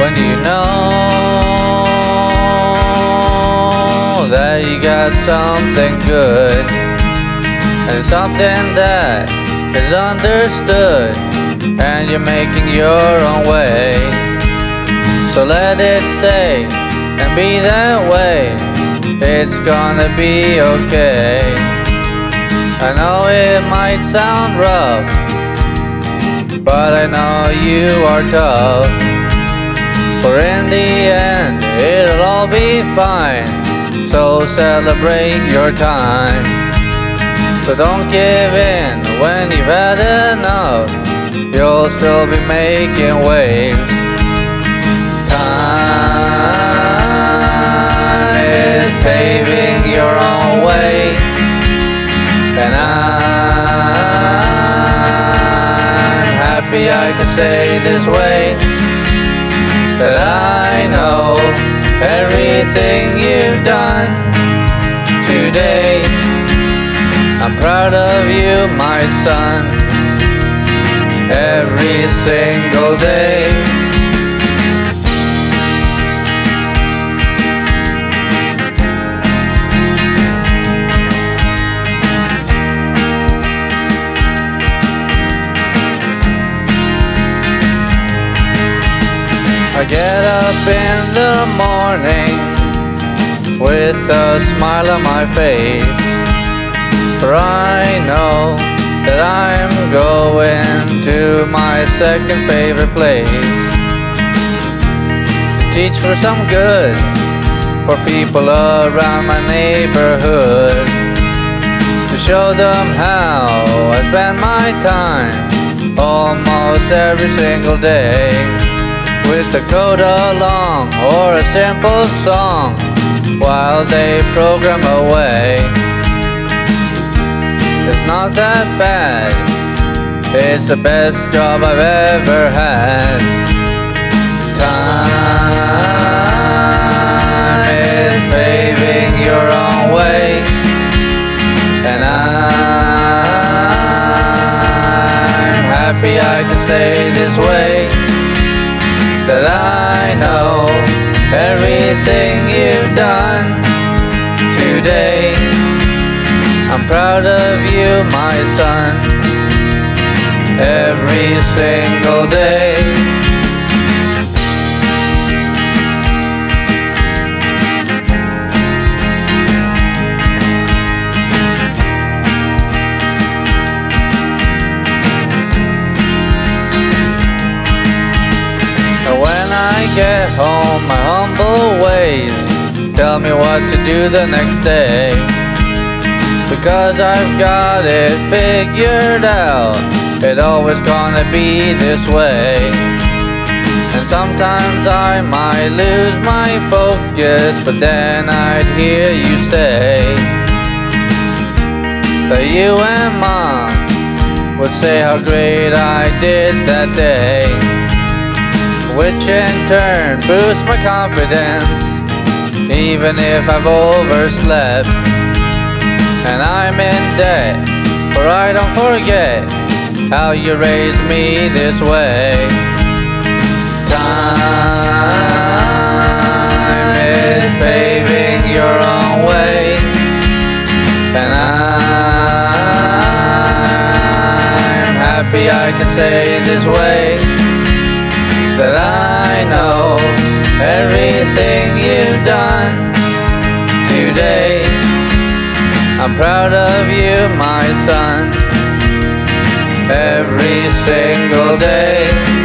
when you know that you got something good and something that is understood and you're making your own way. So let it stay and be that way. It's gonna be okay. I know it might sound rough but I know you are tough. For in the end, it'll all be fine. So celebrate your time. So don't give in when you've had enough. You'll still be making waves. Time is paving your own way. And I'm happy I can say this way that I know everything you've done today. I'm proud of you, my son, every single day. I get up in the morning with a smile on my face. For I know that I'm going to my second favorite place. To teach for some good for people around my neighborhood. To show them how I spend my time almost every single day with a code along or a simple song while they program away. It's not that bad, it's the best job I've ever had. Time is paving your own way, and I'm happy I can say this way everything you've done today. I'm proud of you, my son, every single day. Get home, my humble ways tell me what to do the next day. Because I've got it figured out, it always gonna be this way. And sometimes I might lose my focus, but then I'd hear you say that you and mom would say how great I did that day which in turn boosts my confidence, even if I've overslept. And I'm in debt, for I don't forget how you raised me this way. Time is paving your own way, and I'm happy I can say this way done today. I'm proud of you, my son, every single day.